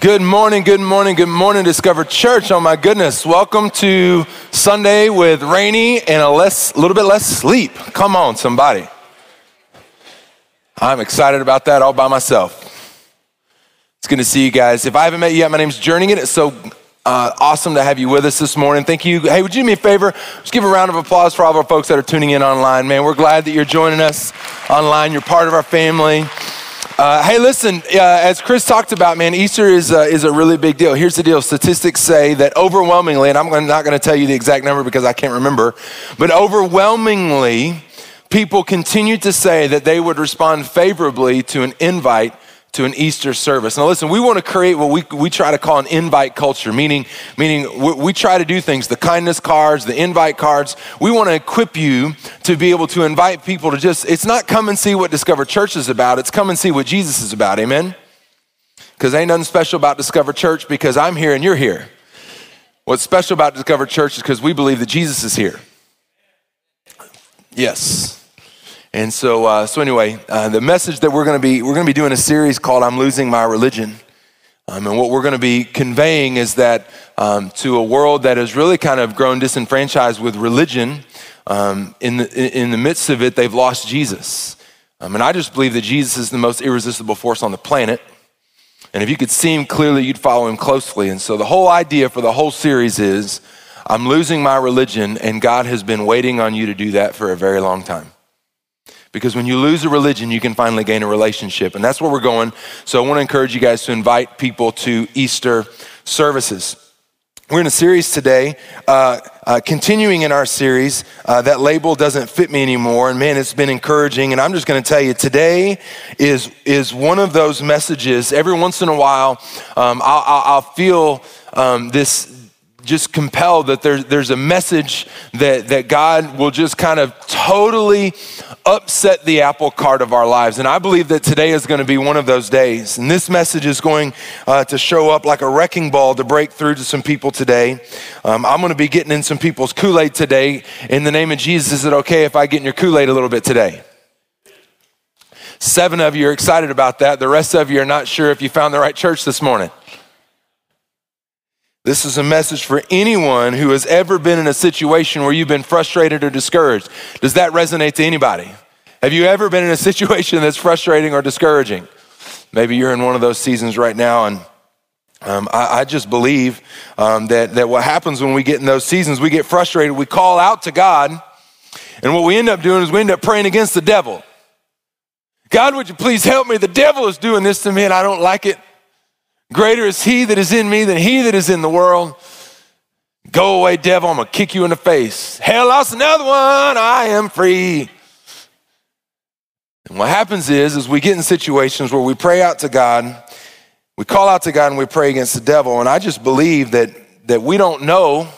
Good morning, good morning, good morning, Discover Church. Oh my goodness, welcome to Sunday with rainy and a less, little bit less sleep. Come on, somebody. I'm excited about that all by myself. It's good to see you guys. If I haven't met you yet, my name's Journeying. It's so uh, awesome to have you with us this morning. Thank you. Hey, would you do me a favor? Just give a round of applause for all of our folks that are tuning in online. Man, we're glad that you're joining us online. You're part of our family. Uh, hey, listen, uh, as Chris talked about, man, Easter is, uh, is a really big deal. Here's the deal statistics say that overwhelmingly, and I'm not going to tell you the exact number because I can't remember, but overwhelmingly, people continue to say that they would respond favorably to an invite to an Easter service. Now, listen, we want to create what we, we try to call an invite culture, meaning, meaning we, we try to do things, the kindness cards, the invite cards. We want to equip you to be able to invite people to just, it's not come and see what Discover Church is about, it's come and see what Jesus is about. Amen? Because ain't nothing special about Discover Church because I'm here and you're here. What's special about Discover Church is because we believe that Jesus is here. Yes. And so, uh, so anyway, uh, the message that we're going to be we're going to be doing a series called "I'm Losing My Religion," um, and what we're going to be conveying is that um, to a world that has really kind of grown disenfranchised with religion, um, in the in the midst of it, they've lost Jesus. Um, and I just believe that Jesus is the most irresistible force on the planet. And if you could see him clearly, you'd follow him closely. And so the whole idea for the whole series is I'm losing my religion, and God has been waiting on you to do that for a very long time. Because when you lose a religion, you can finally gain a relationship. And that's where we're going. So I want to encourage you guys to invite people to Easter services. We're in a series today, uh, uh, continuing in our series. Uh, that label doesn't fit me anymore, and man, it's been encouraging. And I'm just going to tell you, today is is one of those messages. Every once in a while, um, I'll, I'll, feel um, this just compelled that there's, there's a message that, that God will just kind of totally upset the apple cart of our lives. And I believe that today is going to be one of those days. And this message is going uh, to show up like a wrecking ball to break through to some people today. Um, I'm going to be getting in some people's Kool Aid today. In the name of Jesus, is it okay if I get in your Kool Aid a little bit today? Seven of you are excited about that. The rest of you are not sure if you found the right church this morning. This is a message for anyone who has ever been in a situation where you've been frustrated or discouraged. Does that resonate to anybody? Have you ever been in a situation that's frustrating or discouraging? Maybe you're in one of those seasons right now, and um, I, I, just believe um, that, that what happens when we get in those seasons, we get frustrated, we call out to God, and what we end up doing is we end up praying against the devil. God, would you please help me? The devil is doing this to me, and I don't like it. Greater is he that is in me than he that is in the world. Go away, devil. I'm to kick you in the face. Hell, lost another one. I am free. And what happens is, is we get in situations where we pray out to God, we call out to God and we pray against the devil. And I just believe that, that we don't know,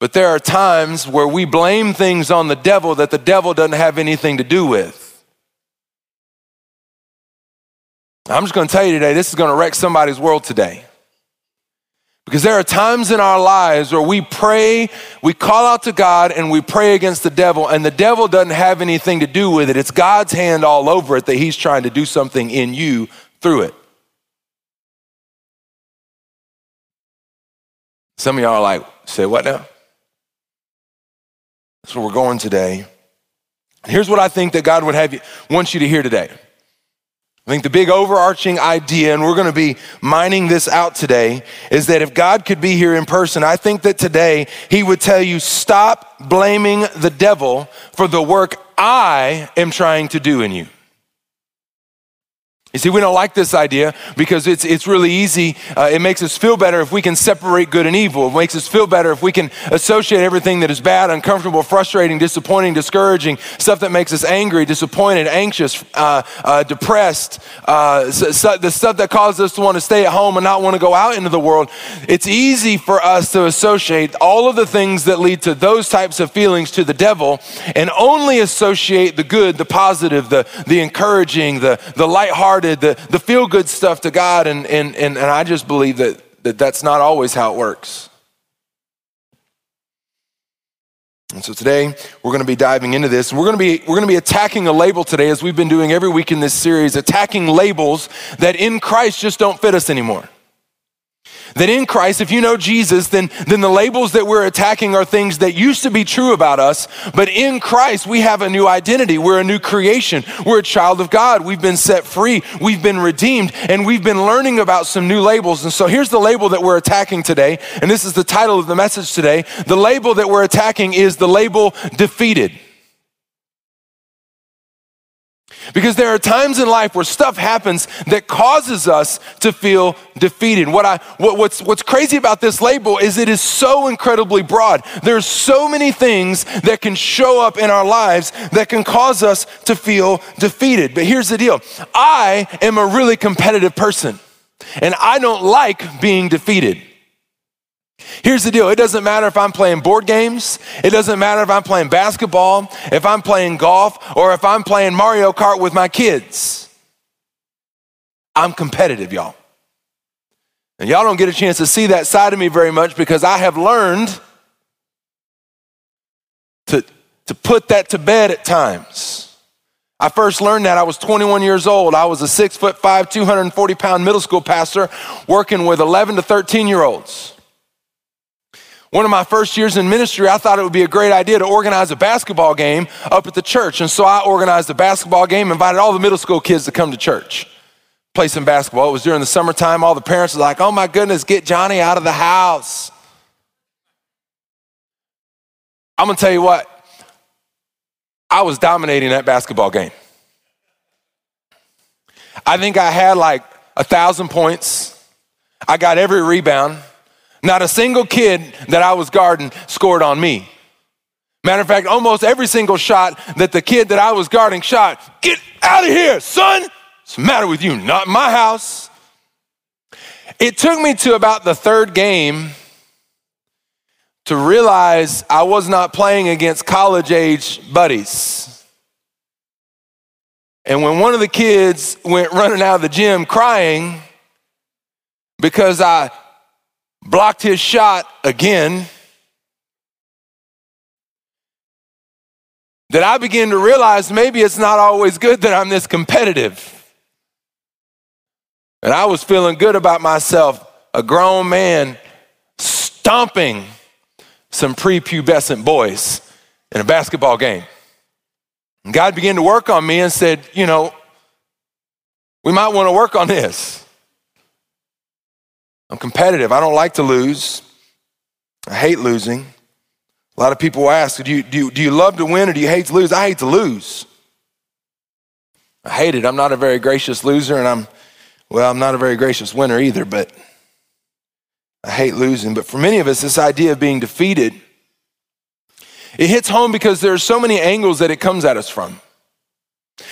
but there are times where we blame things on the devil that the devil doesn't have anything to do with. I'm just going to tell you today, this is going to wreck somebody's world today. Because there are times in our lives where we pray, we call out to God, and we pray against the devil, and the devil doesn't have anything to do with it. It's God's hand all over it that he's trying to do something in you through it. Some of y'all are like, say what now? That's where we're going today. Here's what I think that God would have you, wants you to hear today. I think the big overarching idea, and we're going to be mining this out today, is that if God could be here in person, I think that today He would tell you stop blaming the devil for the work I am trying to do in you. You see, we don't like this idea because it's, it's really easy. Uh, it makes us feel better if we can separate good and evil. It makes us feel better if we can associate everything that is bad, uncomfortable, frustrating, disappointing, discouraging, stuff that makes us angry, disappointed, anxious, uh, uh, depressed, uh, so, so the stuff that causes us to want to stay at home and not want to go out into the world. It's easy for us to associate all of the things that lead to those types of feelings to the devil and only associate the good, the positive, the, the encouraging, the, the lighthearted the, the feel good stuff to God. And, and, and, and I just believe that, that that's not always how it works. And so today we're going to be diving into this. We're going to be we're going to be attacking a label today as we've been doing every week in this series, attacking labels that in Christ just don't fit us anymore. That in Christ, if you know Jesus, then, then the labels that we're attacking are things that used to be true about us. But in Christ, we have a new identity. We're a new creation. We're a child of God. We've been set free. We've been redeemed. And we've been learning about some new labels. And so here's the label that we're attacking today. And this is the title of the message today. The label that we're attacking is the label defeated. Because there are times in life where stuff happens that causes us to feel defeated. What I, what, what's, what's crazy about this label is it is so incredibly broad. There's so many things that can show up in our lives that can cause us to feel defeated. But here's the deal I am a really competitive person, and I don't like being defeated. Here's the deal it doesn't matter if I'm playing board games, it doesn't matter if I'm playing basketball, if I'm playing golf, or if I'm playing Mario Kart with my kids. I'm competitive, y'all. And y'all don't get a chance to see that side of me very much because I have learned to, to put that to bed at times. I first learned that I was 21 years old. I was a six foot five, 240 pound middle school pastor working with 11 to 13 year olds. One of my first years in ministry, I thought it would be a great idea to organize a basketball game up at the church. And so I organized a basketball game, invited all the middle school kids to come to church, play some basketball. It was during the summertime. All the parents were like, oh my goodness, get Johnny out of the house. I'm gonna tell you what, I was dominating that basketball game. I think I had like a thousand points. I got every rebound. Not a single kid that I was guarding scored on me. Matter of fact, almost every single shot that the kid that I was guarding shot, get out of here, son. What's the matter with you? Not my house. It took me to about the third game to realize I was not playing against college age buddies. And when one of the kids went running out of the gym crying because I blocked his shot again, that I began to realize maybe it's not always good that I'm this competitive. And I was feeling good about myself, a grown man stomping some prepubescent boys in a basketball game. And God began to work on me and said, You know, we might want to work on this. I'm competitive. I don't like to lose. I hate losing. A lot of people ask, do you, do, you, do you love to win or do you hate to lose? I hate to lose. I hate it. I'm not a very gracious loser, and I'm, well, I'm not a very gracious winner either, but I hate losing. But for many of us, this idea of being defeated, it hits home because there are so many angles that it comes at us from.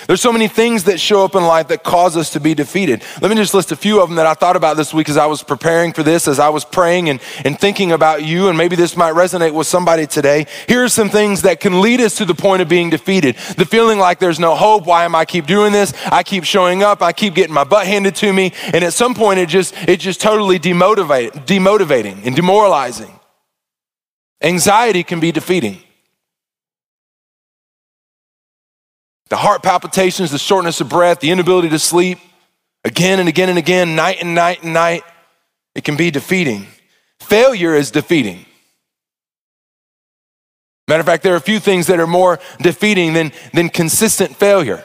There's so many things that show up in life that cause us to be defeated. Let me just list a few of them that I thought about this week as I was preparing for this, as I was praying and, and thinking about you, and maybe this might resonate with somebody today. Here are some things that can lead us to the point of being defeated. The feeling like there's no hope. Why am I keep doing this? I keep showing up. I keep getting my butt handed to me. And at some point it just, it just totally demotivate, demotivating and demoralizing. Anxiety can be defeating. The heart palpitations, the shortness of breath, the inability to sleep again and again and again, night and night and night, it can be defeating. Failure is defeating. Matter of fact, there are a few things that are more defeating than, than consistent failure.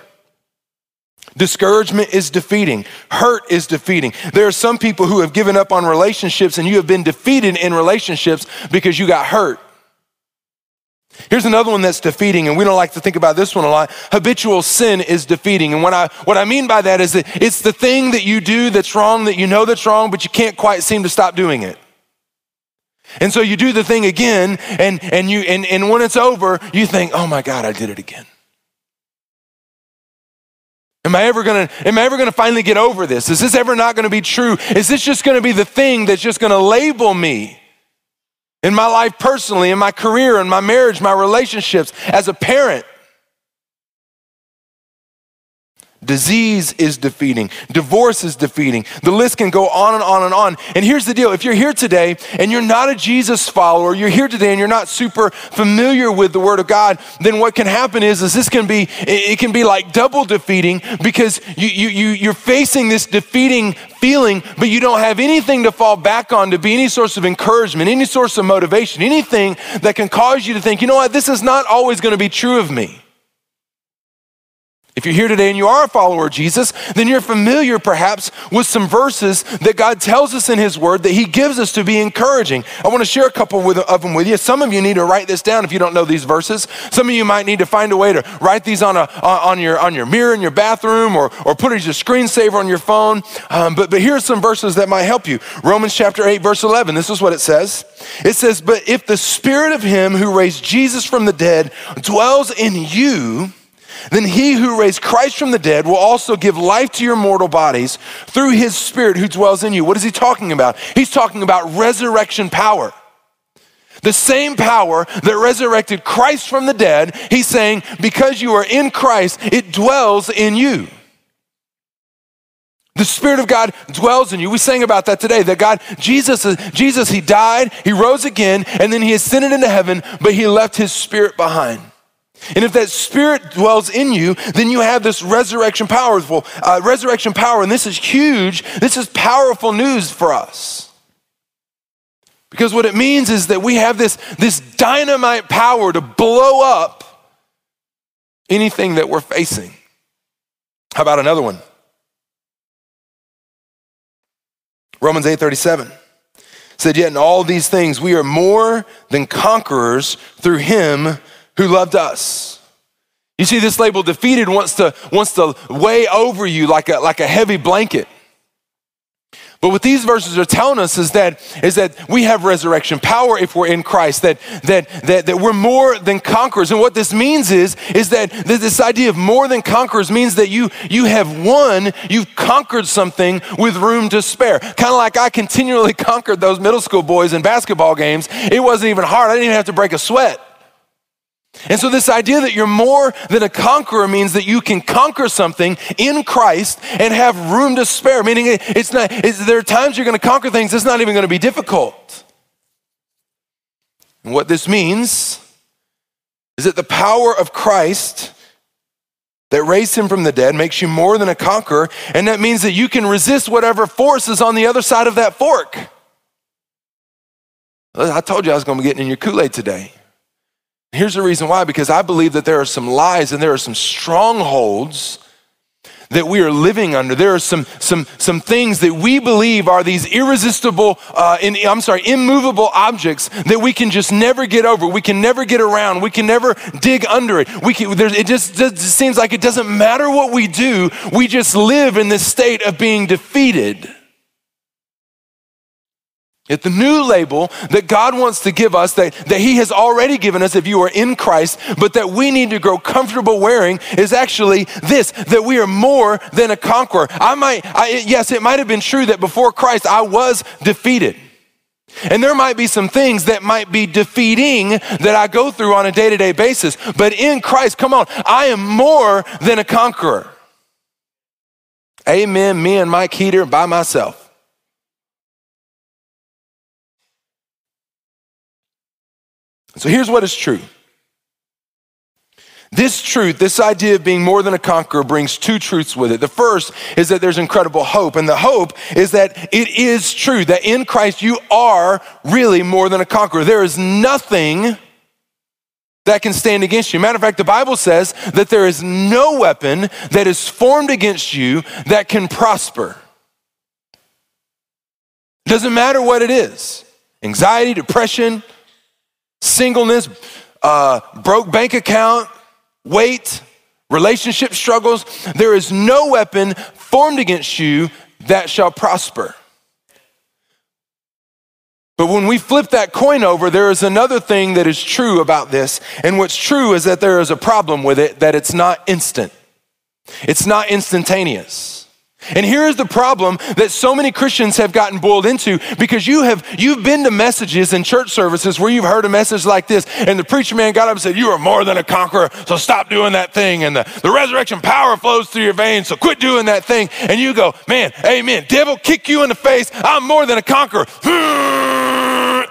Discouragement is defeating. Hurt is defeating. There are some people who have given up on relationships and you have been defeated in relationships because you got hurt. Here's another one that's defeating, and we don't like to think about this one a lot. Habitual sin is defeating. And what I, what I mean by that is that it's the thing that you do that's wrong, that you know that's wrong, but you can't quite seem to stop doing it. And so you do the thing again, and, and, you, and, and when it's over, you think, oh my God, I did it again. Am I ever gonna, am I ever gonna finally get over this? Is this ever not gonna be true? Is this just gonna be the thing that's just gonna label me? In my life personally, in my career, in my marriage, my relationships, as a parent. Disease is defeating. Divorce is defeating. The list can go on and on and on. And here's the deal if you're here today and you're not a Jesus follower, you're here today and you're not super familiar with the Word of God, then what can happen is, is this can be, it can be like double defeating because you, you, you, you're facing this defeating feeling, but you don't have anything to fall back on to be any source of encouragement, any source of motivation, anything that can cause you to think, you know what, this is not always going to be true of me. If you're here today and you are a follower of Jesus, then you're familiar perhaps with some verses that God tells us in His Word that He gives us to be encouraging. I want to share a couple of them with you. Some of you need to write this down if you don't know these verses. Some of you might need to find a way to write these on, a, on, your, on your mirror in your bathroom or, or put it as a screensaver on your phone. Um, but, but are some verses that might help you. Romans chapter 8, verse 11. This is what it says. It says, But if the Spirit of Him who raised Jesus from the dead dwells in you, then he who raised Christ from the dead will also give life to your mortal bodies through his spirit who dwells in you. What is he talking about? He's talking about resurrection power. The same power that resurrected Christ from the dead, he's saying, because you are in Christ, it dwells in you. The Spirit of God dwells in you. We sang about that today. That God, Jesus, Jesus, He died, He rose again, and then He ascended into heaven, but He left His Spirit behind. And if that spirit dwells in you, then you have this resurrection powerful uh, resurrection power, and this is huge. This is powerful news for us. Because what it means is that we have this, this dynamite power to blow up anything that we're facing. How about another one? Romans 8:37 said, Yet in all these things we are more than conquerors through him who loved us. You see, this label defeated wants to, wants to weigh over you like a, like a heavy blanket. But what these verses are telling us is that, is that we have resurrection power if we're in Christ, that, that, that, that we're more than conquerors. And what this means is, is that this idea of more than conquerors means that you, you have won, you've conquered something with room to spare. Kind of like I continually conquered those middle school boys in basketball games. It wasn't even hard, I didn't even have to break a sweat. And so, this idea that you're more than a conqueror means that you can conquer something in Christ and have room to spare. Meaning, it's not, it's, there are times you're going to conquer things, it's not even going to be difficult. And what this means is that the power of Christ that raised him from the dead makes you more than a conqueror, and that means that you can resist whatever force is on the other side of that fork. I told you I was going to be getting in your Kool Aid today. Here's the reason why because I believe that there are some lies and there are some strongholds that we are living under. There are some, some, some things that we believe are these irresistible, uh, in, I'm sorry, immovable objects that we can just never get over. We can never get around. We can never dig under it. We can, it just, just seems like it doesn't matter what we do. We just live in this state of being defeated. Yet the new label that God wants to give us, that, that He has already given us if you are in Christ, but that we need to grow comfortable wearing is actually this that we are more than a conqueror. I might, I, yes, it might have been true that before Christ I was defeated. And there might be some things that might be defeating that I go through on a day to day basis. But in Christ, come on, I am more than a conqueror. Amen. Me and Mike Heater by myself. So here's what is true. This truth, this idea of being more than a conqueror, brings two truths with it. The first is that there's incredible hope, and the hope is that it is true that in Christ you are really more than a conqueror. There is nothing that can stand against you. Matter of fact, the Bible says that there is no weapon that is formed against you that can prosper. Doesn't matter what it is anxiety, depression, singleness, uh, broke bank account, weight, relationship struggles. There is no weapon formed against you that shall prosper. But when we flip that coin over, there is another thing that is true about this. And what's true is that there is a problem with it, that it's not instant, it's not instantaneous. And here is the problem that so many Christians have gotten boiled into because you have you've been to messages in church services where you've heard a message like this, and the preacher man got up and said, You are more than a conqueror, so stop doing that thing. And the, the resurrection power flows through your veins, so quit doing that thing. And you go, Man, amen. Devil kick you in the face. I'm more than a conqueror.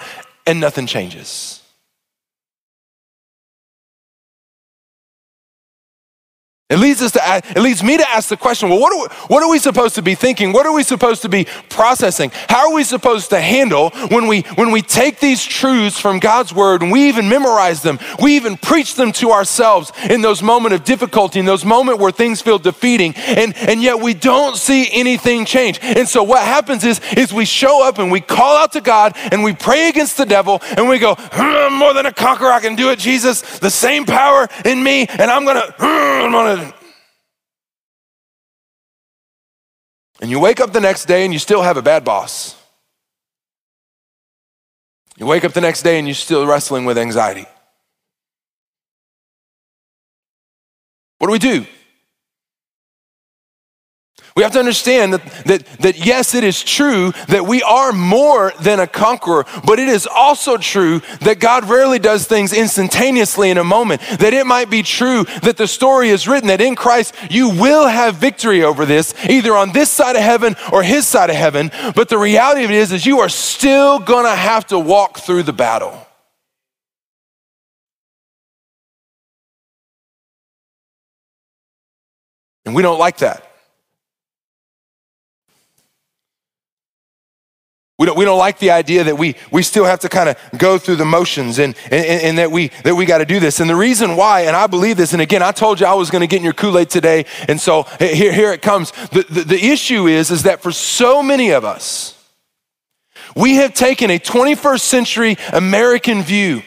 And nothing changes. It leads us to it leads me to ask the question, well, what are, we, what are we supposed to be thinking? What are we supposed to be processing? How are we supposed to handle when we when we take these truths from God's word and we even memorize them, we even preach them to ourselves in those moments of difficulty, in those moments where things feel defeating, and, and yet we don't see anything change. And so what happens is, is we show up and we call out to God and we pray against the devil and we go, hmm, more than a conqueror, I can do it, Jesus, the same power in me, and I'm gonna, hmm, I'm gonna And you wake up the next day and you still have a bad boss. You wake up the next day and you're still wrestling with anxiety. What do we do? We have to understand that, that, that yes, it is true that we are more than a conqueror, but it is also true that God rarely does things instantaneously in a moment. That it might be true that the story is written that in Christ you will have victory over this, either on this side of heaven or his side of heaven. But the reality of it is, is you are still gonna have to walk through the battle. And we don't like that. We don't, we don't like the idea that we, we still have to kind of go through the motions and, and, and that we, that we got to do this. And the reason why, and I believe this, and again, I told you I was going to get in your Kool Aid today, and so here, here it comes. The, the, the issue is, is that for so many of us, we have taken a 21st century American view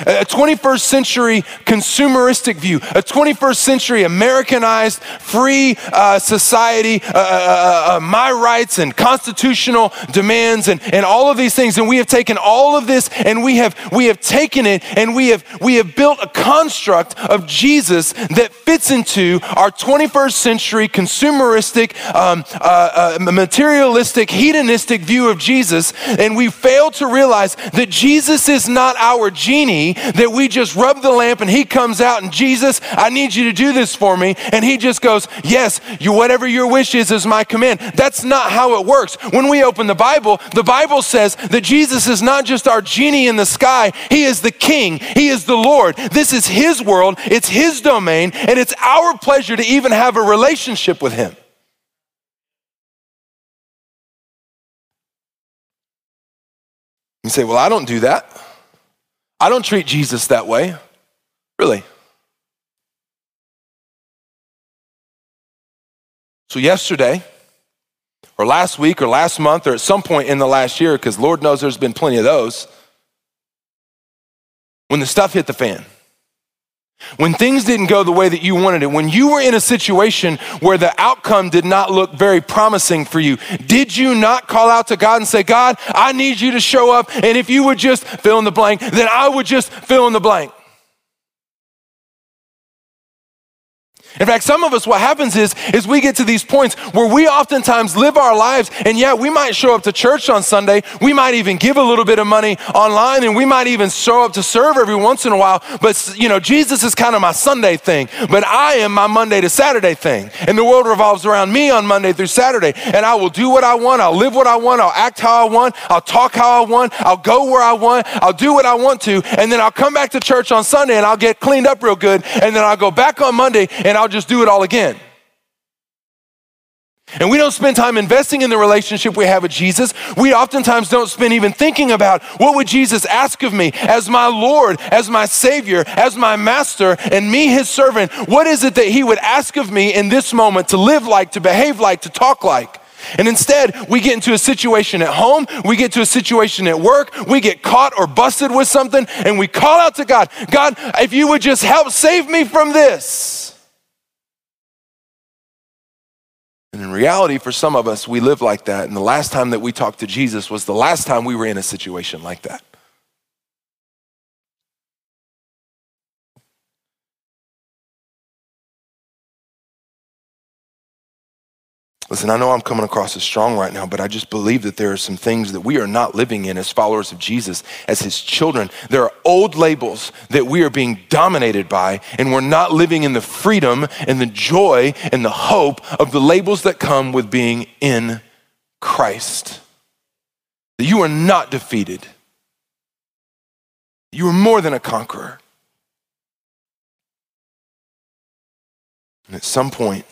a 21st century consumeristic view, a 21st century Americanized free uh, society, uh uh, uh, uh, my rights and constitutional demands and, and all of these things. And we have taken all of this and we have, we have taken it and we have, we have built a construct of Jesus that fits into our 21st century consumeristic, um, uh, materialistic, hedonistic view of Jesus. And we fail to realize that Jesus is not our genie that we just rub the lamp and he comes out and Jesus, I need you to do this for me. And he just goes, Yes, you, whatever your wish is, is my command. That's not how it works. When we open the Bible, the Bible says that Jesus is not just our genie in the sky, he is the king, he is the Lord. This is his world, it's his domain, and it's our pleasure to even have a relationship with him. You say, Well, I don't do that. I don't treat Jesus that way, really. So, yesterday, or last week, or last month, or at some point in the last year, because Lord knows there's been plenty of those, when the stuff hit the fan, when things didn't go the way that you wanted it, when you were in a situation where the outcome did not look very promising for you, did you not call out to God and say, God, I need you to show up? And if you would just fill in the blank, then I would just fill in the blank. In fact, some of us, what happens is, is we get to these points where we oftentimes live our lives, and yeah, we might show up to church on Sunday, we might even give a little bit of money online, and we might even show up to serve every once in a while. But you know, Jesus is kind of my Sunday thing, but I am my Monday to Saturday thing, and the world revolves around me on Monday through Saturday. And I will do what I want, I'll live what I want, I'll act how I want, I'll talk how I want, I'll go where I want, I'll do what I want to, and then I'll come back to church on Sunday and I'll get cleaned up real good, and then I'll go back on Monday and I'll just do it all again. And we don't spend time investing in the relationship we have with Jesus. We oftentimes don't spend even thinking about what would Jesus ask of me as my Lord, as my Savior, as my Master, and me, His servant. What is it that He would ask of me in this moment to live like, to behave like, to talk like? And instead, we get into a situation at home, we get to a situation at work, we get caught or busted with something, and we call out to God God, if you would just help save me from this. And in reality, for some of us, we live like that. And the last time that we talked to Jesus was the last time we were in a situation like that. Listen, I know I'm coming across as strong right now, but I just believe that there are some things that we are not living in as followers of Jesus, as his children. There are old labels that we are being dominated by, and we're not living in the freedom and the joy and the hope of the labels that come with being in Christ. That you are not defeated, you are more than a conqueror. And at some point,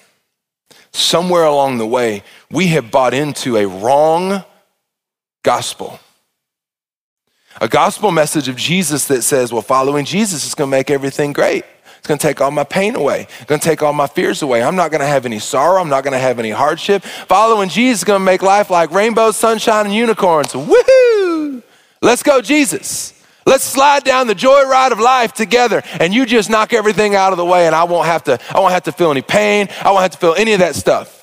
somewhere along the way, we have bought into a wrong gospel. A gospel message of Jesus that says, well, following Jesus is going to make everything great. It's going to take all my pain away. It's going to take all my fears away. I'm not going to have any sorrow. I'm not going to have any hardship. Following Jesus is going to make life like rainbows, sunshine, and unicorns. Woohoo! Let's go, Jesus. Let's slide down the joyride of life together and you just knock everything out of the way and I won't have to I won't have to feel any pain. I won't have to feel any of that stuff.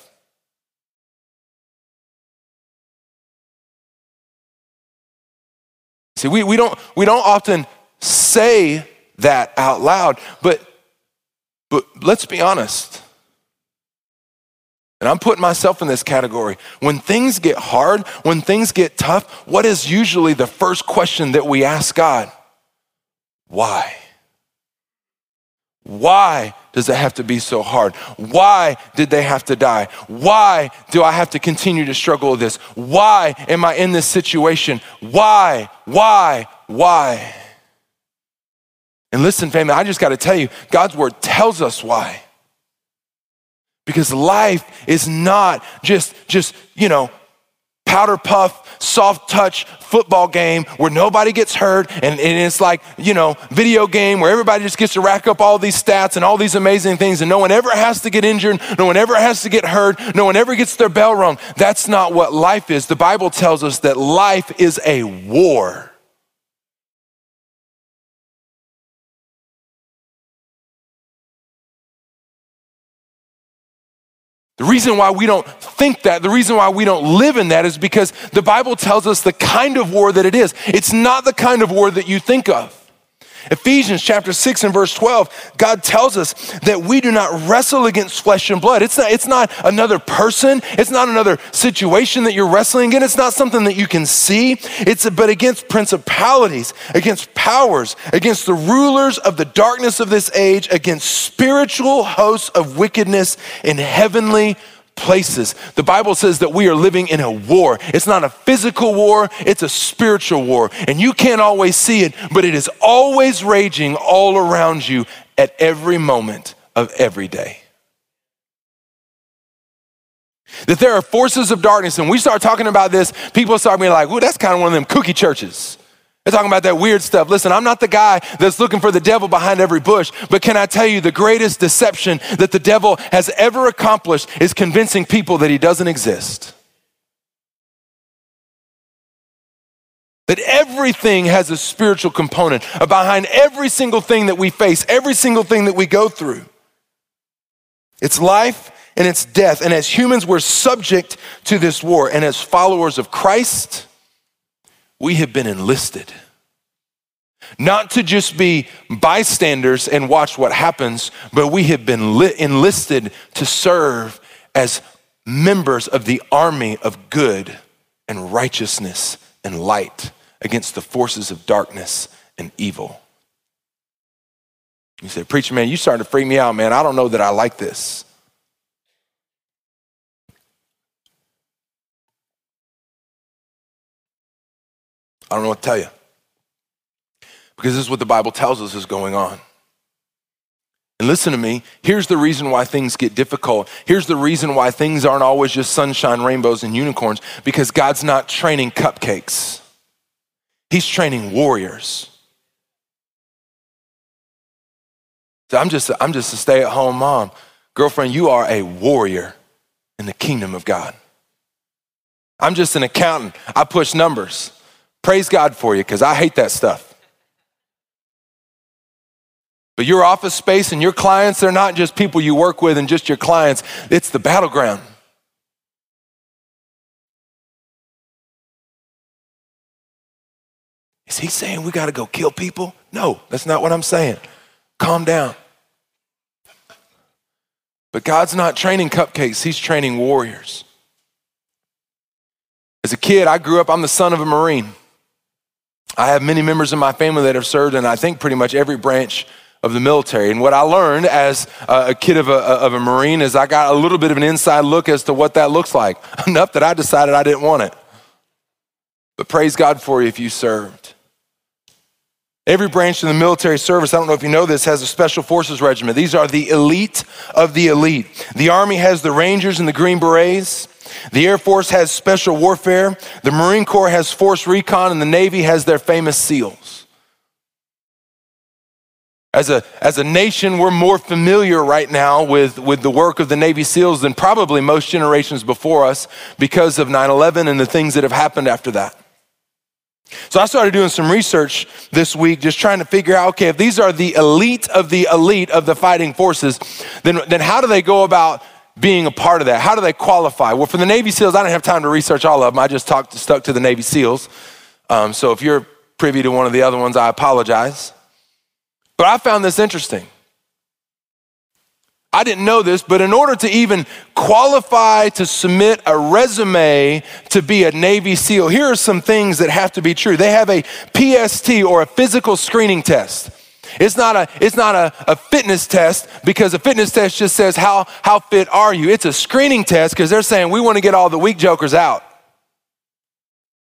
See, we, we, don't, we don't often say that out loud, but, but let's be honest. And I'm putting myself in this category. When things get hard, when things get tough, what is usually the first question that we ask God? Why? Why does it have to be so hard? Why did they have to die? Why do I have to continue to struggle with this? Why am I in this situation? Why, why, why? And listen, family, I just got to tell you, God's word tells us why. Because life is not just, just, you know, powder puff, soft touch football game where nobody gets hurt and, and, it's like, you know, video game where everybody just gets to rack up all these stats and all these amazing things and no one ever has to get injured, no one ever has to get hurt, no one ever gets their bell rung. That's not what life is. The Bible tells us that life is a war. The reason why we don't think that, the reason why we don't live in that is because the Bible tells us the kind of war that it is. It's not the kind of war that you think of. Ephesians chapter 6 and verse 12, God tells us that we do not wrestle against flesh and blood. It's not, it's not another person, it's not another situation that you're wrestling in, it's not something that you can see. It's but against principalities, against powers, against the rulers of the darkness of this age, against spiritual hosts of wickedness in heavenly places. The Bible says that we are living in a war. It's not a physical war, it's a spiritual war. And you can't always see it, but it is always raging all around you at every moment of every day. That there are forces of darkness, and we start talking about this, people start being like, "Ooh, that's kind of one of them cookie churches." They're talking about that weird stuff. Listen, I'm not the guy that's looking for the devil behind every bush, but can I tell you the greatest deception that the devil has ever accomplished is convincing people that he doesn't exist. That everything has a spiritual component behind every single thing that we face, every single thing that we go through. It's life and it's death. And as humans, we're subject to this war. And as followers of Christ, we have been enlisted. Not to just be bystanders and watch what happens, but we have been enlisted to serve as members of the army of good and righteousness and light against the forces of darkness and evil. You say, Preacher, man, you starting to freak me out, man. I don't know that I like this. I don't know what to tell you. Because this is what the Bible tells us is going on. And listen to me, here's the reason why things get difficult. Here's the reason why things aren't always just sunshine, rainbows, and unicorns because God's not training cupcakes, He's training warriors. So I'm just, I'm just a stay at home mom. Girlfriend, you are a warrior in the kingdom of God. I'm just an accountant. I push numbers. Praise God for you because I hate that stuff. But your office space and your clients, they're not just people you work with and just your clients, it's the battleground. Is he saying we got to go kill people? No, that's not what I'm saying. Calm down. But God's not training cupcakes, He's training warriors. As a kid, I grew up, I'm the son of a Marine. I have many members in my family that have served in, I think, pretty much every branch of the military. And what I learned as a kid of a, of a Marine is I got a little bit of an inside look as to what that looks like, enough that I decided I didn't want it. But praise God for you if you served. Every branch of the military service, I don't know if you know this, has a special forces regiment. These are the elite of the elite. The Army has the Rangers and the Green Berets. The Air Force has special warfare. The Marine Corps has force recon, and the Navy has their famous SEALs. As a, as a nation, we're more familiar right now with, with the work of the Navy SEALs than probably most generations before us because of 9 11 and the things that have happened after that. So I started doing some research this week, just trying to figure out okay, if these are the elite of the elite of the fighting forces, then, then how do they go about being a part of that? How do they qualify? Well, for the Navy SEALs, I didn't have time to research all of them. I just talked, stuck to the Navy SEALs. Um, so if you're privy to one of the other ones, I apologize. But I found this interesting. I didn't know this, but in order to even qualify to submit a resume to be a Navy SEAL, here are some things that have to be true. They have a PST or a physical screening test. It's not a, it's not a, a fitness test because a fitness test just says how, how fit are you. It's a screening test because they're saying we want to get all the weak jokers out.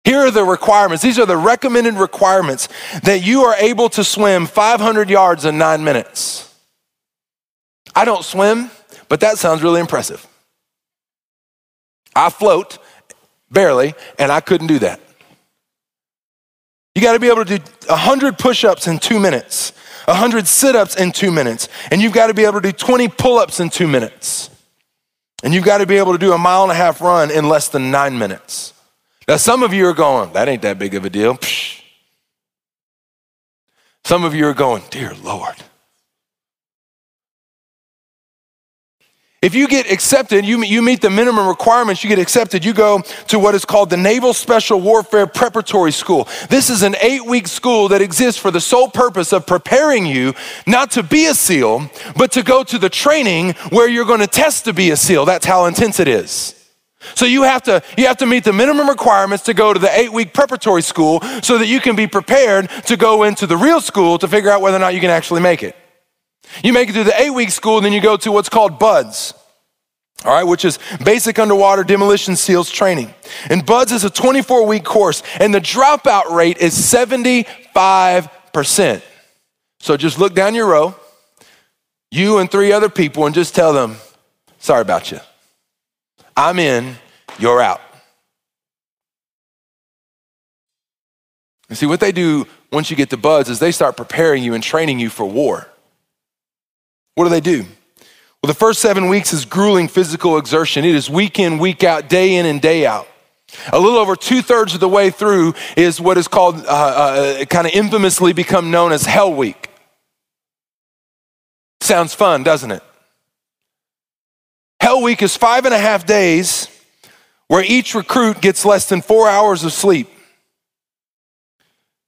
Here are the requirements. These are the recommended requirements that you are able to swim 500 yards in nine minutes. I don't swim, but that sounds really impressive. I float barely, and I couldn't do that. You got to be able to do 100 push ups in two minutes, 100 sit ups in two minutes, and you've got to be able to do 20 pull ups in two minutes. And you've got to be able to do a mile and a half run in less than nine minutes. Now, some of you are going, that ain't that big of a deal. Psh. Some of you are going, dear Lord. If you get accepted, you, you meet the minimum requirements, you get accepted, you go to what is called the Naval Special Warfare Preparatory School. This is an eight week school that exists for the sole purpose of preparing you not to be a SEAL, but to go to the training where you're going to test to be a SEAL. That's how intense it is. So you have to you have to meet the minimum requirements to go to the 8-week preparatory school so that you can be prepared to go into the real school to figure out whether or not you can actually make it. You make it through the eight week school, then you go to what's called BUDS. All right, which is basic underwater demolition seals training. And BUDS is a 24 week course, and the dropout rate is 75%. So just look down your row, you and three other people, and just tell them, sorry about you. I'm in, you're out. And see, what they do once you get to BUDS is they start preparing you and training you for war. What do they do? Well, the first seven weeks is grueling physical exertion. It is week in, week out, day in, and day out. A little over two thirds of the way through is what is called, uh, uh, kind of infamously become known as Hell Week. Sounds fun, doesn't it? Hell Week is five and a half days where each recruit gets less than four hours of sleep.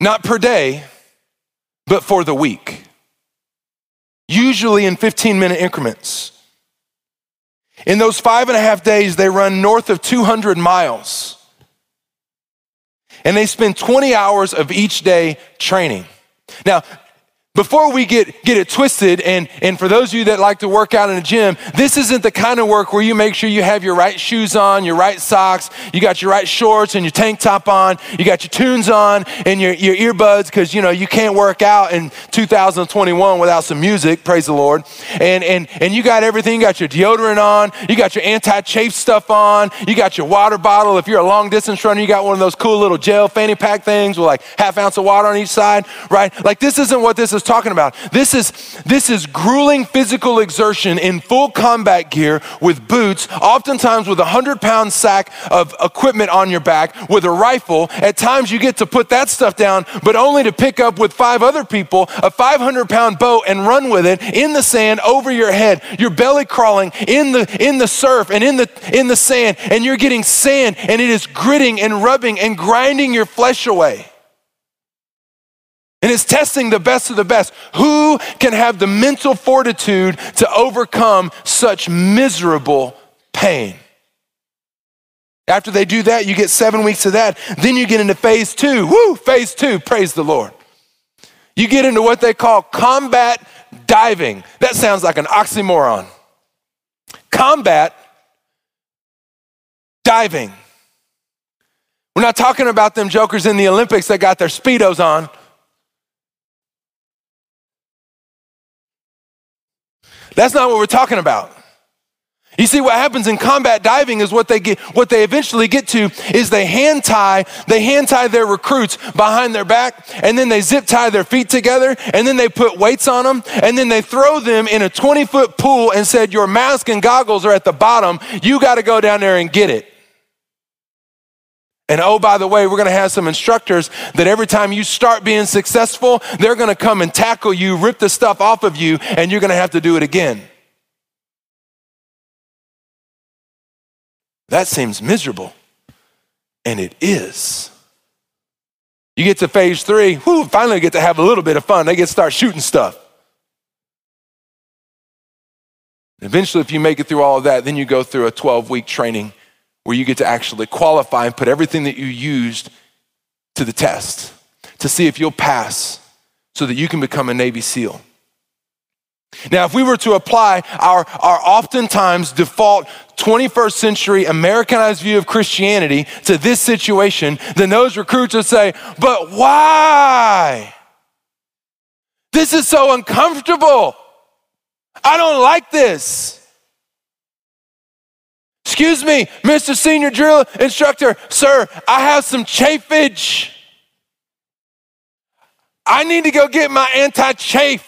Not per day, but for the week usually in 15 minute increments. In those five and a half days, they run north of 200 miles. And they spend 20 hours of each day training. Now, before we get, get it twisted, and, and for those of you that like to work out in a gym, this isn't the kind of work where you make sure you have your right shoes on, your right socks, you got your right shorts and your tank top on, you got your tunes on and your, your earbuds, because you know you can't work out in 2021 without some music, praise the Lord. And and and you got everything, you got your deodorant on, you got your anti-chafe stuff on, you got your water bottle. If you're a long distance runner, you got one of those cool little gel fanny pack things with like half ounce of water on each side, right? Like this isn't what this is talking about. This is, this is grueling physical exertion in full combat gear with boots, oftentimes with a 100 pound sack of equipment on your back, with a rifle. At times you get to put that stuff down, but only to pick up with five other people a 500 pound boat and run with it in the sand over your head. You're belly crawling in the, in the surf and in the, in the sand, and you're getting sand, and it is gritting and rubbing and grinding your flesh away. And it's testing the best of the best. Who can have the mental fortitude to overcome such miserable pain? After they do that, you get seven weeks of that. Then you get into phase two. Woo, phase two, praise the Lord. You get into what they call combat diving. That sounds like an oxymoron. Combat diving. We're not talking about them jokers in the Olympics that got their Speedos on. That's not what we're talking about. You see, what happens in combat diving is what they get, what they eventually get to is they hand tie, they hand tie their recruits behind their back, and then they zip tie their feet together, and then they put weights on them, and then they throw them in a 20 foot pool and said, Your mask and goggles are at the bottom. You got to go down there and get it. And oh, by the way, we're going to have some instructors that every time you start being successful, they're going to come and tackle you, rip the stuff off of you, and you're going to have to do it again. That seems miserable. And it is. You get to phase three, whoo, finally get to have a little bit of fun. They get to start shooting stuff. Eventually, if you make it through all of that, then you go through a 12 week training where you get to actually qualify and put everything that you used to the test to see if you'll pass so that you can become a Navy SEAL. Now, if we were to apply our, our oftentimes default 21st century Americanized view of Christianity to this situation, then those recruits would say, But why? This is so uncomfortable. I don't like this. Excuse me, Mr. Senior Drill Instructor, sir, I have some chafage. I need to go get my anti chafe.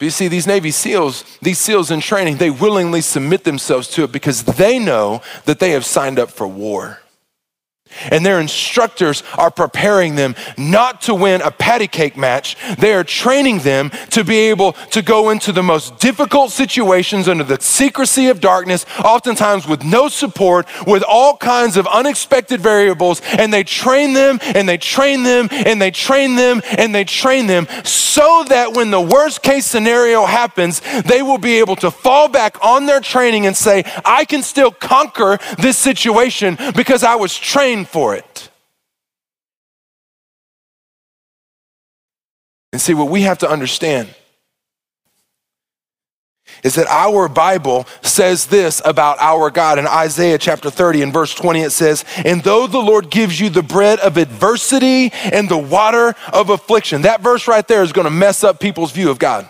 You see, these Navy SEALs, these SEALs in training, they willingly submit themselves to it because they know that they have signed up for war. And their instructors are preparing them not to win a patty cake match. They are training them to be able to go into the most difficult situations under the secrecy of darkness, oftentimes with no support, with all kinds of unexpected variables. And they train them and they train them and they train them and they train them so that when the worst case scenario happens, they will be able to fall back on their training and say, I can still conquer this situation because I was trained for it. And see, what we have to understand is that our Bible says this about our God. In Isaiah chapter 30 and verse 20, it says, And though the Lord gives you the bread of adversity and the water of affliction, that verse right there is going to mess up people's view of God.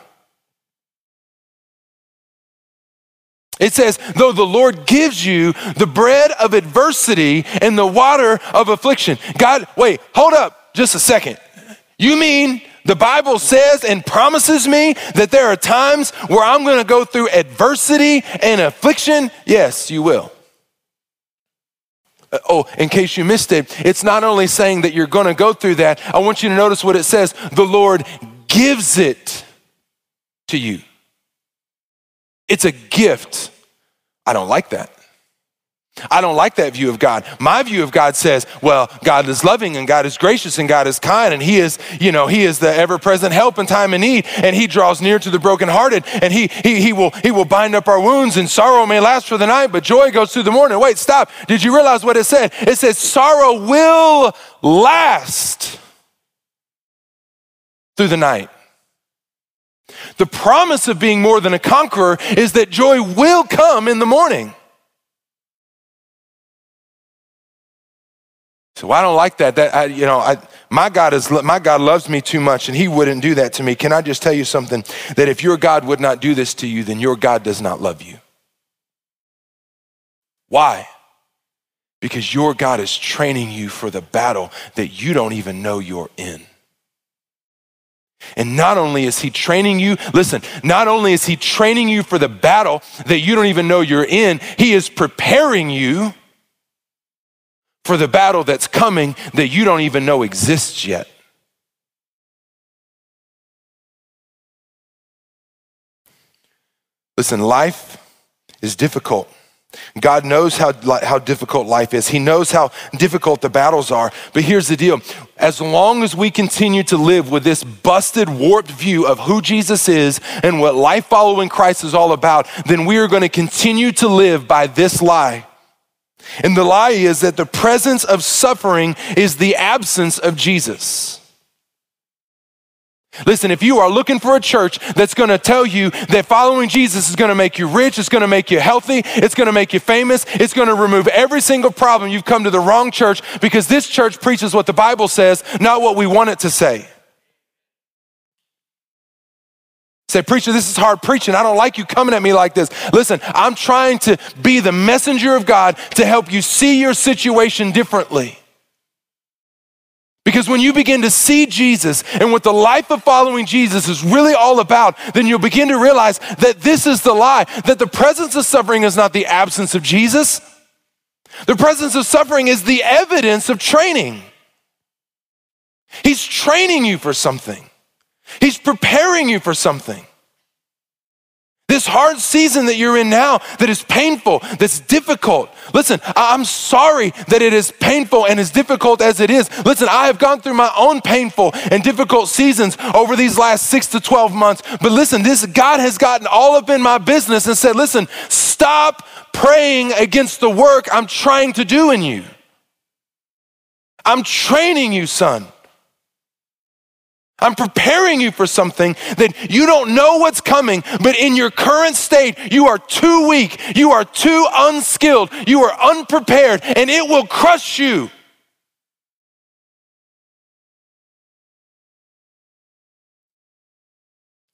It says, though the Lord gives you the bread of adversity and the water of affliction. God, wait, hold up just a second. You mean the Bible says and promises me that there are times where I'm going to go through adversity and affliction? Yes, you will. Uh, oh, in case you missed it, it's not only saying that you're going to go through that, I want you to notice what it says the Lord gives it to you. It's a gift. I don't like that. I don't like that view of God. My view of God says, well, God is loving and God is gracious and God is kind and He is, you know, He is the ever-present help in time of need and He draws near to the brokenhearted and He He He will He will bind up our wounds and sorrow may last for the night, but joy goes through the morning. Wait, stop. Did you realize what it said? It says sorrow will last through the night. The promise of being more than a conqueror is that joy will come in the morning. So I don't like that. That I, you know, I, my God is my God loves me too much, and He wouldn't do that to me. Can I just tell you something? That if your God would not do this to you, then your God does not love you. Why? Because your God is training you for the battle that you don't even know you're in. And not only is he training you, listen, not only is he training you for the battle that you don't even know you're in, he is preparing you for the battle that's coming that you don't even know exists yet. Listen, life is difficult. God knows how, how difficult life is. He knows how difficult the battles are. But here's the deal as long as we continue to live with this busted, warped view of who Jesus is and what life following Christ is all about, then we are going to continue to live by this lie. And the lie is that the presence of suffering is the absence of Jesus. Listen, if you are looking for a church that's going to tell you that following Jesus is going to make you rich, it's going to make you healthy, it's going to make you famous, it's going to remove every single problem, you've come to the wrong church because this church preaches what the Bible says, not what we want it to say. Say, preacher, this is hard preaching. I don't like you coming at me like this. Listen, I'm trying to be the messenger of God to help you see your situation differently. Because when you begin to see Jesus and what the life of following Jesus is really all about, then you'll begin to realize that this is the lie, that the presence of suffering is not the absence of Jesus. The presence of suffering is the evidence of training. He's training you for something, He's preparing you for something. This hard season that you're in now that is painful, that's difficult. Listen, I'm sorry that it is painful and as difficult as it is. Listen, I have gone through my own painful and difficult seasons over these last six to 12 months. But listen, this God has gotten all up in my business and said, listen, stop praying against the work I'm trying to do in you. I'm training you, son. I'm preparing you for something that you don't know what's coming, but in your current state, you are too weak, you are too unskilled, you are unprepared, and it will crush you.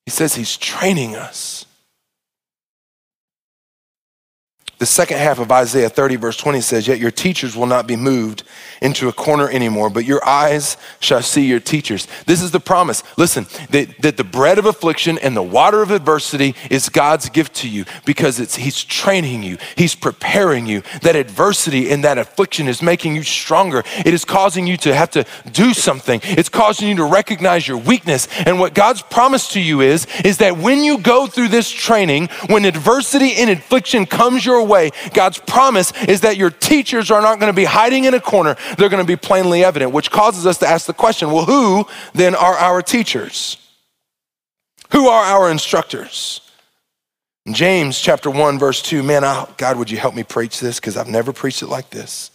He says he's training us. The second half of Isaiah 30, verse 20 says, Yet your teachers will not be moved into a corner anymore, but your eyes shall see your teachers. This is the promise. Listen, that, that the bread of affliction and the water of adversity is God's gift to you because it's, He's training you, He's preparing you. That adversity and that affliction is making you stronger. It is causing you to have to do something, it's causing you to recognize your weakness. And what God's promise to you is, is that when you go through this training, when adversity and affliction comes your way. God's promise is that your teachers are not going to be hiding in a corner, they're going to be plainly evident, which causes us to ask the question well, who then are our teachers? Who are our instructors? James chapter 1, verse 2. Man, I, God, would you help me preach this? Because I've never preached it like this.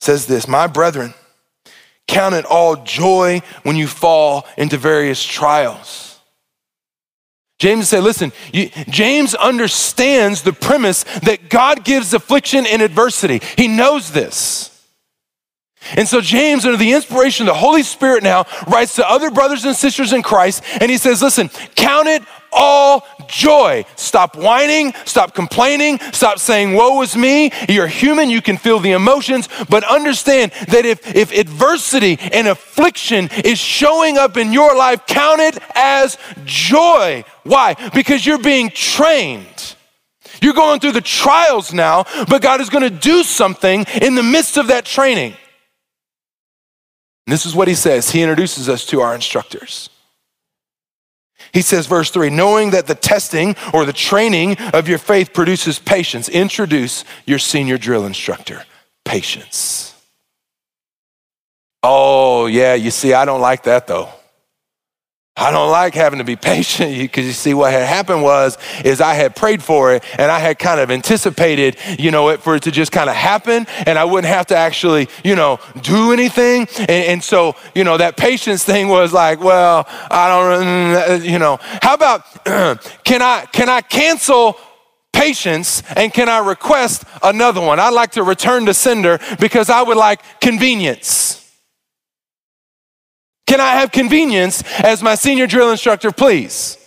Says this, my brethren, count it all joy when you fall into various trials James said, listen, you, James understands the premise that God gives affliction and adversity. He knows this. And so, James, under the inspiration of the Holy Spirit now, writes to other brothers and sisters in Christ, and he says, Listen, count it all joy. Stop whining, stop complaining, stop saying, Woe is me. You're human, you can feel the emotions, but understand that if, if adversity and affliction is showing up in your life, count it as joy. Why? Because you're being trained. You're going through the trials now, but God is going to do something in the midst of that training. And this is what he says. He introduces us to our instructors. He says, verse three, knowing that the testing or the training of your faith produces patience, introduce your senior drill instructor, patience. Oh, yeah, you see, I don't like that though. I don't like having to be patient because you see what had happened was is I had prayed for it and I had kind of anticipated, you know, it for it to just kind of happen and I wouldn't have to actually, you know, do anything. And, and so, you know, that patience thing was like, well, I don't, mm, you know, how about can I can I cancel patience and can I request another one? I'd like to return to sender because I would like convenience. Can I have convenience as my senior drill instructor, please?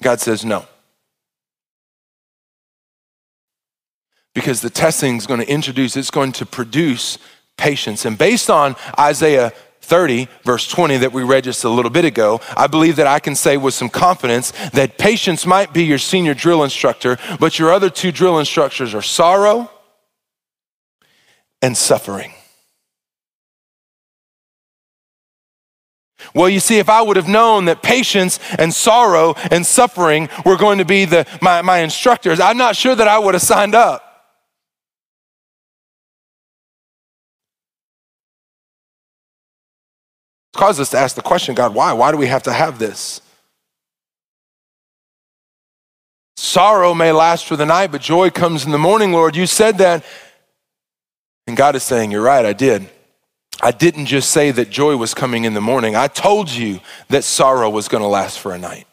God says no. Because the testing is going to introduce, it's going to produce patience. And based on Isaiah 30, verse 20, that we read just a little bit ago, I believe that I can say with some confidence that patience might be your senior drill instructor, but your other two drill instructors are sorrow and suffering. Well, you see, if I would have known that patience and sorrow and suffering were going to be the, my, my instructors, I'm not sure that I would have signed up. It causes us to ask the question God, why? Why do we have to have this? Sorrow may last for the night, but joy comes in the morning, Lord. You said that. And God is saying, You're right, I did. I didn't just say that joy was coming in the morning. I told you that sorrow was going to last for a night.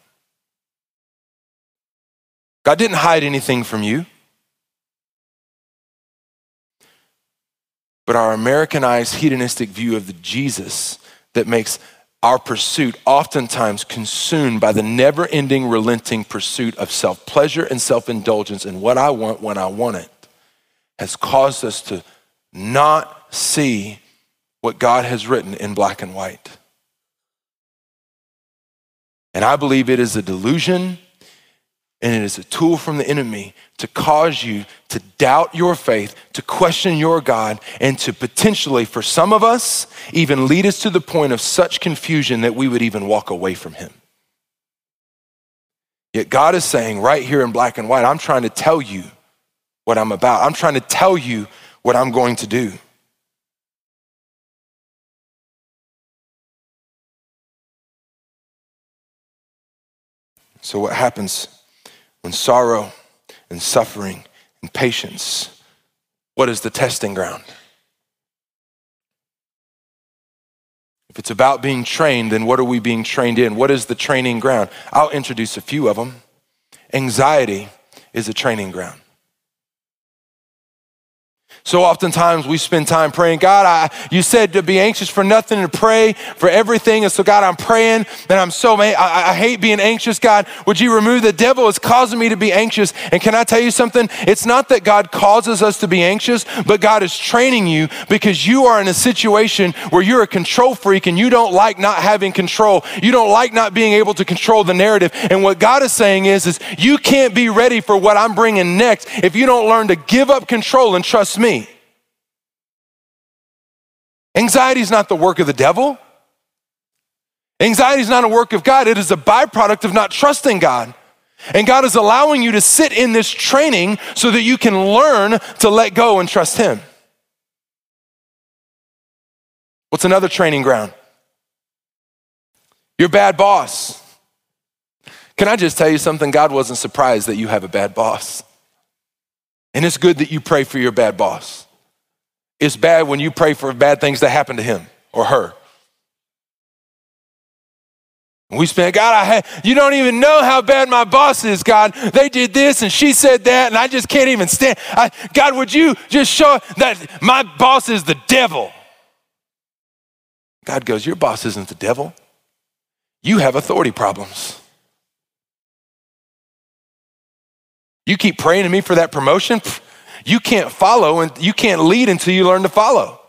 God didn't hide anything from you. But our Americanized hedonistic view of the Jesus that makes our pursuit oftentimes consumed by the never ending, relenting pursuit of self pleasure and self indulgence and what I want when I want it has caused us to not see what God has written in black and white. And I believe it is a delusion and it is a tool from the enemy to cause you to doubt your faith, to question your God, and to potentially, for some of us, even lead us to the point of such confusion that we would even walk away from Him. Yet God is saying right here in black and white, I'm trying to tell you what I'm about. I'm trying to tell you what I'm going to do. So, what happens when sorrow and suffering and patience, what is the testing ground? If it's about being trained, then what are we being trained in? What is the training ground? I'll introduce a few of them. Anxiety is a training ground. So oftentimes we spend time praying, God, I, you said to be anxious for nothing and to pray for everything. And so, God, I'm praying and I'm so, I, I hate being anxious. God, would you remove the devil is causing me to be anxious? And can I tell you something? It's not that God causes us to be anxious, but God is training you because you are in a situation where you're a control freak and you don't like not having control. You don't like not being able to control the narrative. And what God is saying is, is you can't be ready for what I'm bringing next if you don't learn to give up control and trust me. Anxiety is not the work of the devil. Anxiety is not a work of God. It is a byproduct of not trusting God. And God is allowing you to sit in this training so that you can learn to let go and trust Him. What's another training ground? Your bad boss. Can I just tell you something? God wasn't surprised that you have a bad boss. And it's good that you pray for your bad boss. It's bad when you pray for bad things to happen to him or her. We spend, God, I ha- you don't even know how bad my boss is, God. They did this and she said that, and I just can't even stand. I, God, would you just show that my boss is the devil? God goes, Your boss isn't the devil. You have authority problems. You keep praying to me for that promotion. You can't follow and you can't lead until you learn to follow.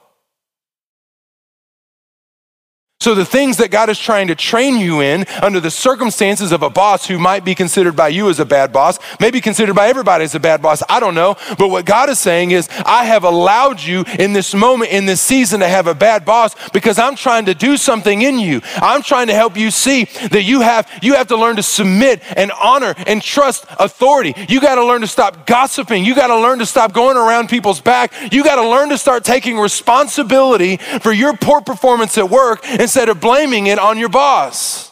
So, the things that God is trying to train you in under the circumstances of a boss who might be considered by you as a bad boss, maybe considered by everybody as a bad boss, I don't know. But what God is saying is, I have allowed you in this moment, in this season, to have a bad boss because I'm trying to do something in you. I'm trying to help you see that you have, you have to learn to submit and honor and trust authority. You got to learn to stop gossiping. You got to learn to stop going around people's back. You got to learn to start taking responsibility for your poor performance at work and instead of blaming it on your boss.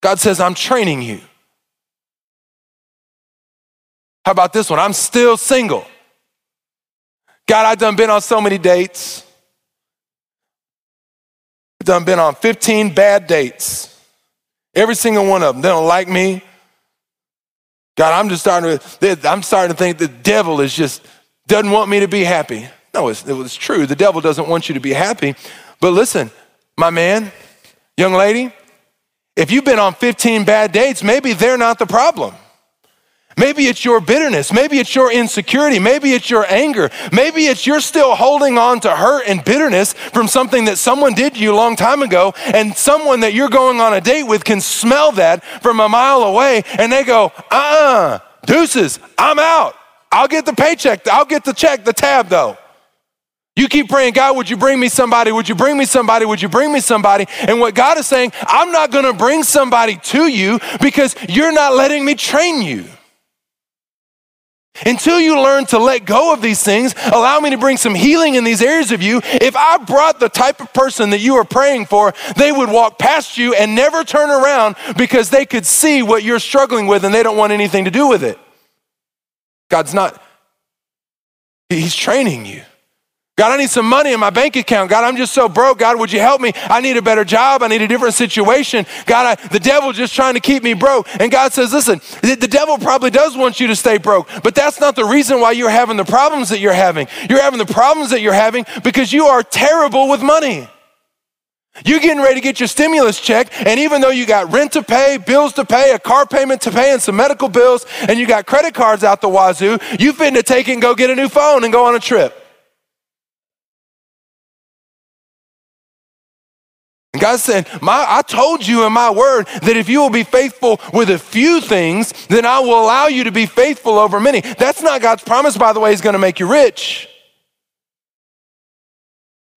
God says, I'm training you. How about this one? I'm still single. God, I've done been on so many dates. I've done been on 15 bad dates. Every single one of them. They don't like me. God, I'm just starting to, I'm starting to think the devil is just, doesn't want me to be happy. No, it's, true. The devil doesn't want you to be happy. But listen, my man, young lady, if you've been on 15 bad dates, maybe they're not the problem. Maybe it's your bitterness. Maybe it's your insecurity. Maybe it's your anger. Maybe it's you're still holding on to hurt and bitterness from something that someone did to you a long time ago. And someone that you're going on a date with can smell that from a mile away and they go, uh uh-uh, uh, deuces, I'm out. I'll get the paycheck. I'll get the check, the tab though. You keep praying, God, would you bring me somebody? Would you bring me somebody? Would you bring me somebody? And what God is saying, I'm not gonna bring somebody to you because you're not letting me train you. Until you learn to let go of these things, allow me to bring some healing in these areas of you. If I brought the type of person that you are praying for, they would walk past you and never turn around because they could see what you're struggling with and they don't want anything to do with it. God's not, He's training you. God, I need some money in my bank account. God, I'm just so broke. God, would you help me? I need a better job. I need a different situation. God, I, the devil's just trying to keep me broke. And God says, listen, the, the devil probably does want you to stay broke, but that's not the reason why you're having the problems that you're having. You're having the problems that you're having because you are terrible with money. You're getting ready to get your stimulus check, and even though you got rent to pay, bills to pay, a car payment to pay, and some medical bills, and you got credit cards out the wazoo, you to take it and go get a new phone and go on a trip. And God said, my, I told you in my word that if you will be faithful with a few things, then I will allow you to be faithful over many. That's not God's promise, by the way, He's going to make you rich.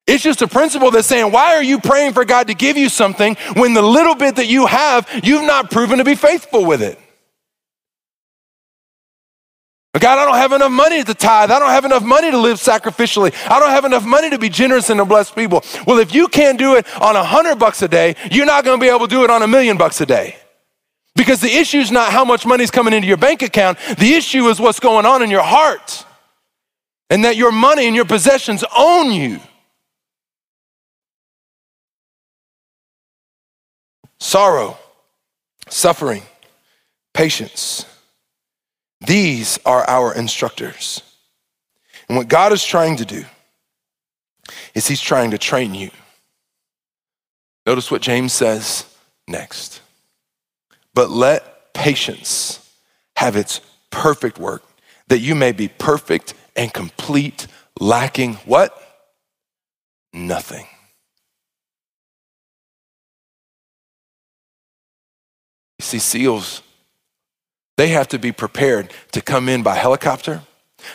It's just a principle that's saying, why are you praying for God to give you something when the little bit that you have, you've not proven to be faithful with it? God, I don't have enough money to tithe. I don't have enough money to live sacrificially. I don't have enough money to be generous and to bless people. Well, if you can't do it on a hundred bucks a day, you're not going to be able to do it on a million bucks a day. Because the issue is not how much money is coming into your bank account. The issue is what's going on in your heart. And that your money and your possessions own you. Sorrow, suffering, patience these are our instructors. And what God is trying to do is He's trying to train you. Notice what James says next. But let patience have its perfect work, that you may be perfect and complete, lacking what? Nothing. You see, seals they have to be prepared to come in by helicopter.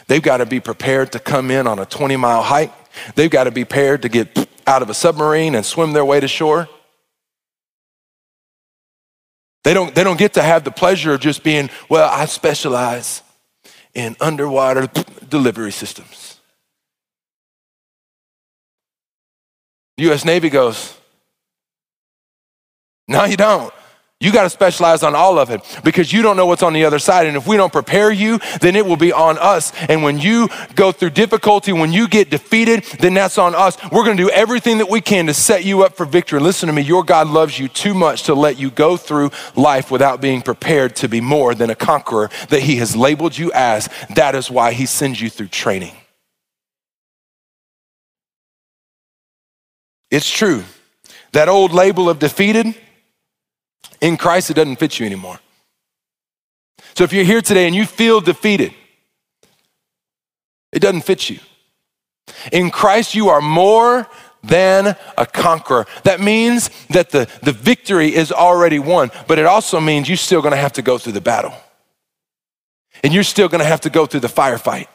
They've got to be prepared to come in on a 20 mile hike. They've got to be prepared to get out of a submarine and swim their way to shore. They don't, they don't get to have the pleasure of just being, well, I specialize in underwater delivery systems. The US Navy goes, no, you don't. You got to specialize on all of it because you don't know what's on the other side. And if we don't prepare you, then it will be on us. And when you go through difficulty, when you get defeated, then that's on us. We're going to do everything that we can to set you up for victory. Listen to me, your God loves you too much to let you go through life without being prepared to be more than a conqueror that He has labeled you as. That is why He sends you through training. It's true. That old label of defeated, in Christ, it doesn't fit you anymore. So if you're here today and you feel defeated, it doesn't fit you. In Christ, you are more than a conqueror. That means that the, the victory is already won, but it also means you're still gonna have to go through the battle. And you're still gonna have to go through the firefight.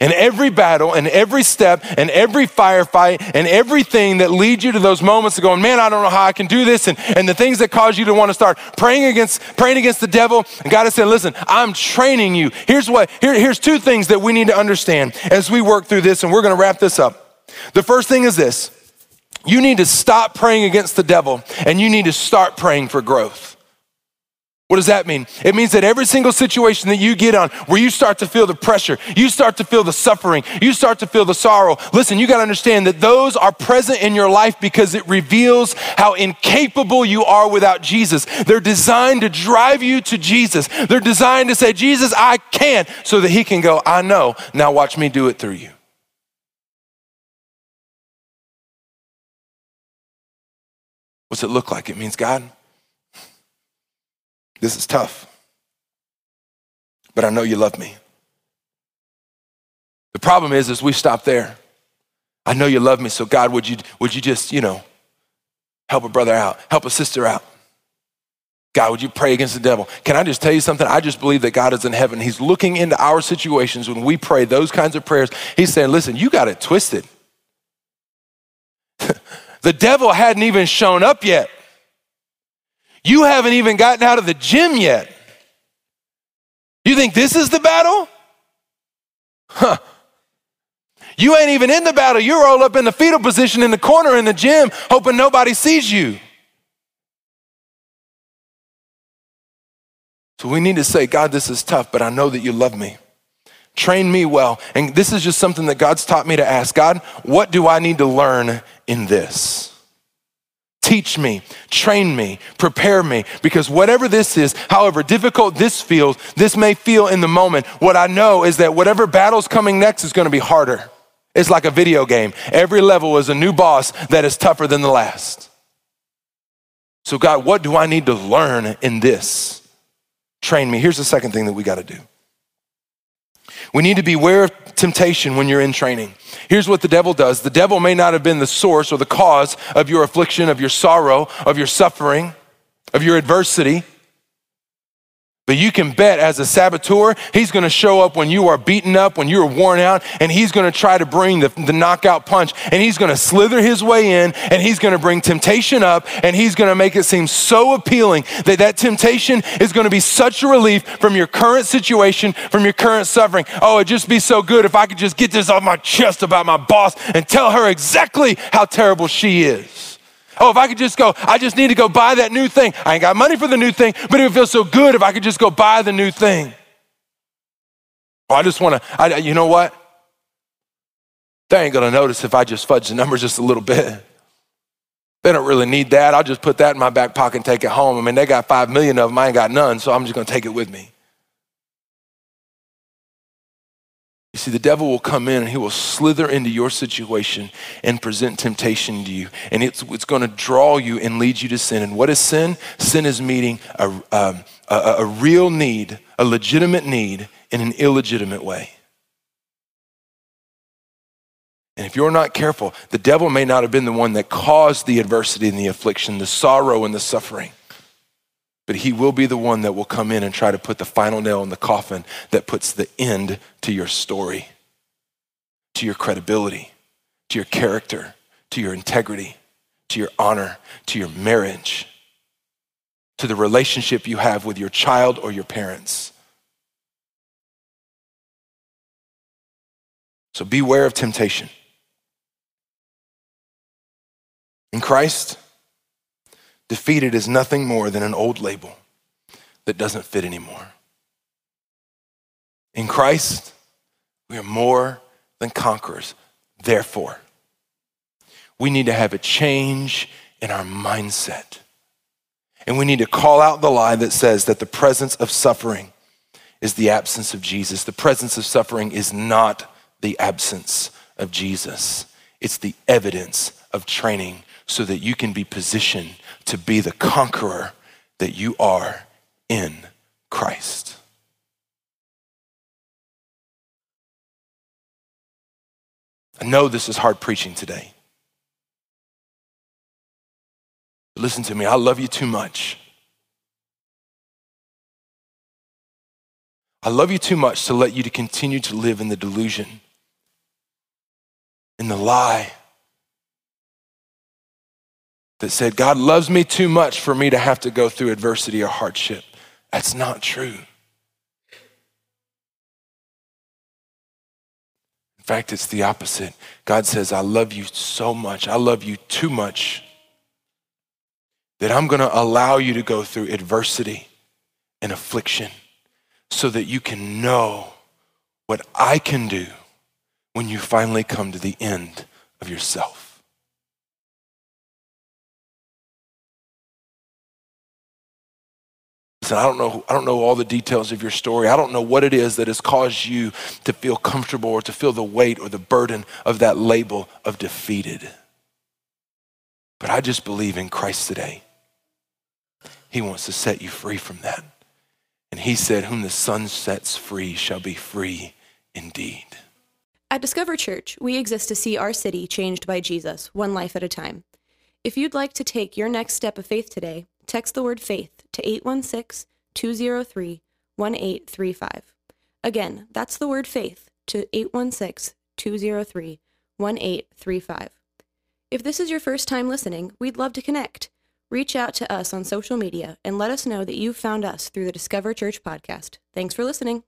And every battle and every step and every firefight and everything that leads you to those moments of going, man, I don't know how I can do this. And, and the things that cause you to want to start praying against, praying against the devil. And God has said, listen, I'm training you. Here's what, here, here's two things that we need to understand as we work through this. And we're going to wrap this up. The first thing is this. You need to stop praying against the devil and you need to start praying for growth. What does that mean? It means that every single situation that you get on where you start to feel the pressure, you start to feel the suffering, you start to feel the sorrow. Listen, you got to understand that those are present in your life because it reveals how incapable you are without Jesus. They're designed to drive you to Jesus. They're designed to say, Jesus, I can, so that He can go, I know. Now watch me do it through you. What's it look like? It means, God, this is tough, but I know you love me. The problem is, is we stop there. I know you love me, so God, would you, would you just, you know, help a brother out, help a sister out? God, would you pray against the devil? Can I just tell you something? I just believe that God is in heaven. He's looking into our situations when we pray those kinds of prayers. He's saying, listen, you got it twisted. the devil hadn't even shown up yet. You haven't even gotten out of the gym yet. You think this is the battle? Huh. You ain't even in the battle. You're all up in the fetal position in the corner in the gym, hoping nobody sees you. So we need to say, God, this is tough, but I know that you love me. Train me well. And this is just something that God's taught me to ask God, what do I need to learn in this? Teach me, train me, prepare me, because whatever this is, however difficult this feels, this may feel in the moment. What I know is that whatever battle's coming next is going to be harder. It's like a video game. Every level is a new boss that is tougher than the last. So, God, what do I need to learn in this? Train me. Here's the second thing that we got to do we need to beware of temptation when you're in training. Here's what the devil does the devil may not have been the source or the cause of your affliction, of your sorrow, of your suffering, of your adversity. But you can bet as a saboteur, he's gonna show up when you are beaten up, when you are worn out, and he's gonna try to bring the, the knockout punch, and he's gonna slither his way in, and he's gonna bring temptation up, and he's gonna make it seem so appealing that that temptation is gonna be such a relief from your current situation, from your current suffering. Oh, it'd just be so good if I could just get this off my chest about my boss and tell her exactly how terrible she is. Oh, if I could just go, I just need to go buy that new thing. I ain't got money for the new thing, but it would feel so good if I could just go buy the new thing. Oh, I just want to, you know what? They ain't going to notice if I just fudge the numbers just a little bit. They don't really need that. I'll just put that in my back pocket and take it home. I mean, they got five million of them. I ain't got none, so I'm just going to take it with me. You see, the devil will come in and he will slither into your situation and present temptation to you. And it's, it's going to draw you and lead you to sin. And what is sin? Sin is meeting a, um, a, a real need, a legitimate need, in an illegitimate way. And if you're not careful, the devil may not have been the one that caused the adversity and the affliction, the sorrow and the suffering but he will be the one that will come in and try to put the final nail in the coffin that puts the end to your story, to your credibility, to your character, to your integrity, to your honor, to your marriage, to the relationship you have with your child or your parents. So beware of temptation. In Christ, Defeated is nothing more than an old label that doesn't fit anymore. In Christ, we are more than conquerors. Therefore, we need to have a change in our mindset. And we need to call out the lie that says that the presence of suffering is the absence of Jesus. The presence of suffering is not the absence of Jesus, it's the evidence of training so that you can be positioned to be the conqueror that you are in Christ. I know this is hard preaching today. But listen to me, I love you too much. I love you too much to let you to continue to live in the delusion, in the lie that said, God loves me too much for me to have to go through adversity or hardship. That's not true. In fact, it's the opposite. God says, I love you so much. I love you too much that I'm going to allow you to go through adversity and affliction so that you can know what I can do when you finally come to the end of yourself. I don't know, I don't know all the details of your story. I don't know what it is that has caused you to feel comfortable or to feel the weight or the burden of that label of defeated. But I just believe in Christ today. He wants to set you free from that. And he said, Whom the Son sets free shall be free indeed. At Discover Church, we exist to see our city changed by Jesus, one life at a time. If you'd like to take your next step of faith today, text the word faith to 816 203 1835. Again, that's the word faith to 816 203 1835. If this is your first time listening, we'd love to connect. Reach out to us on social media and let us know that you've found us through the Discover Church podcast. Thanks for listening.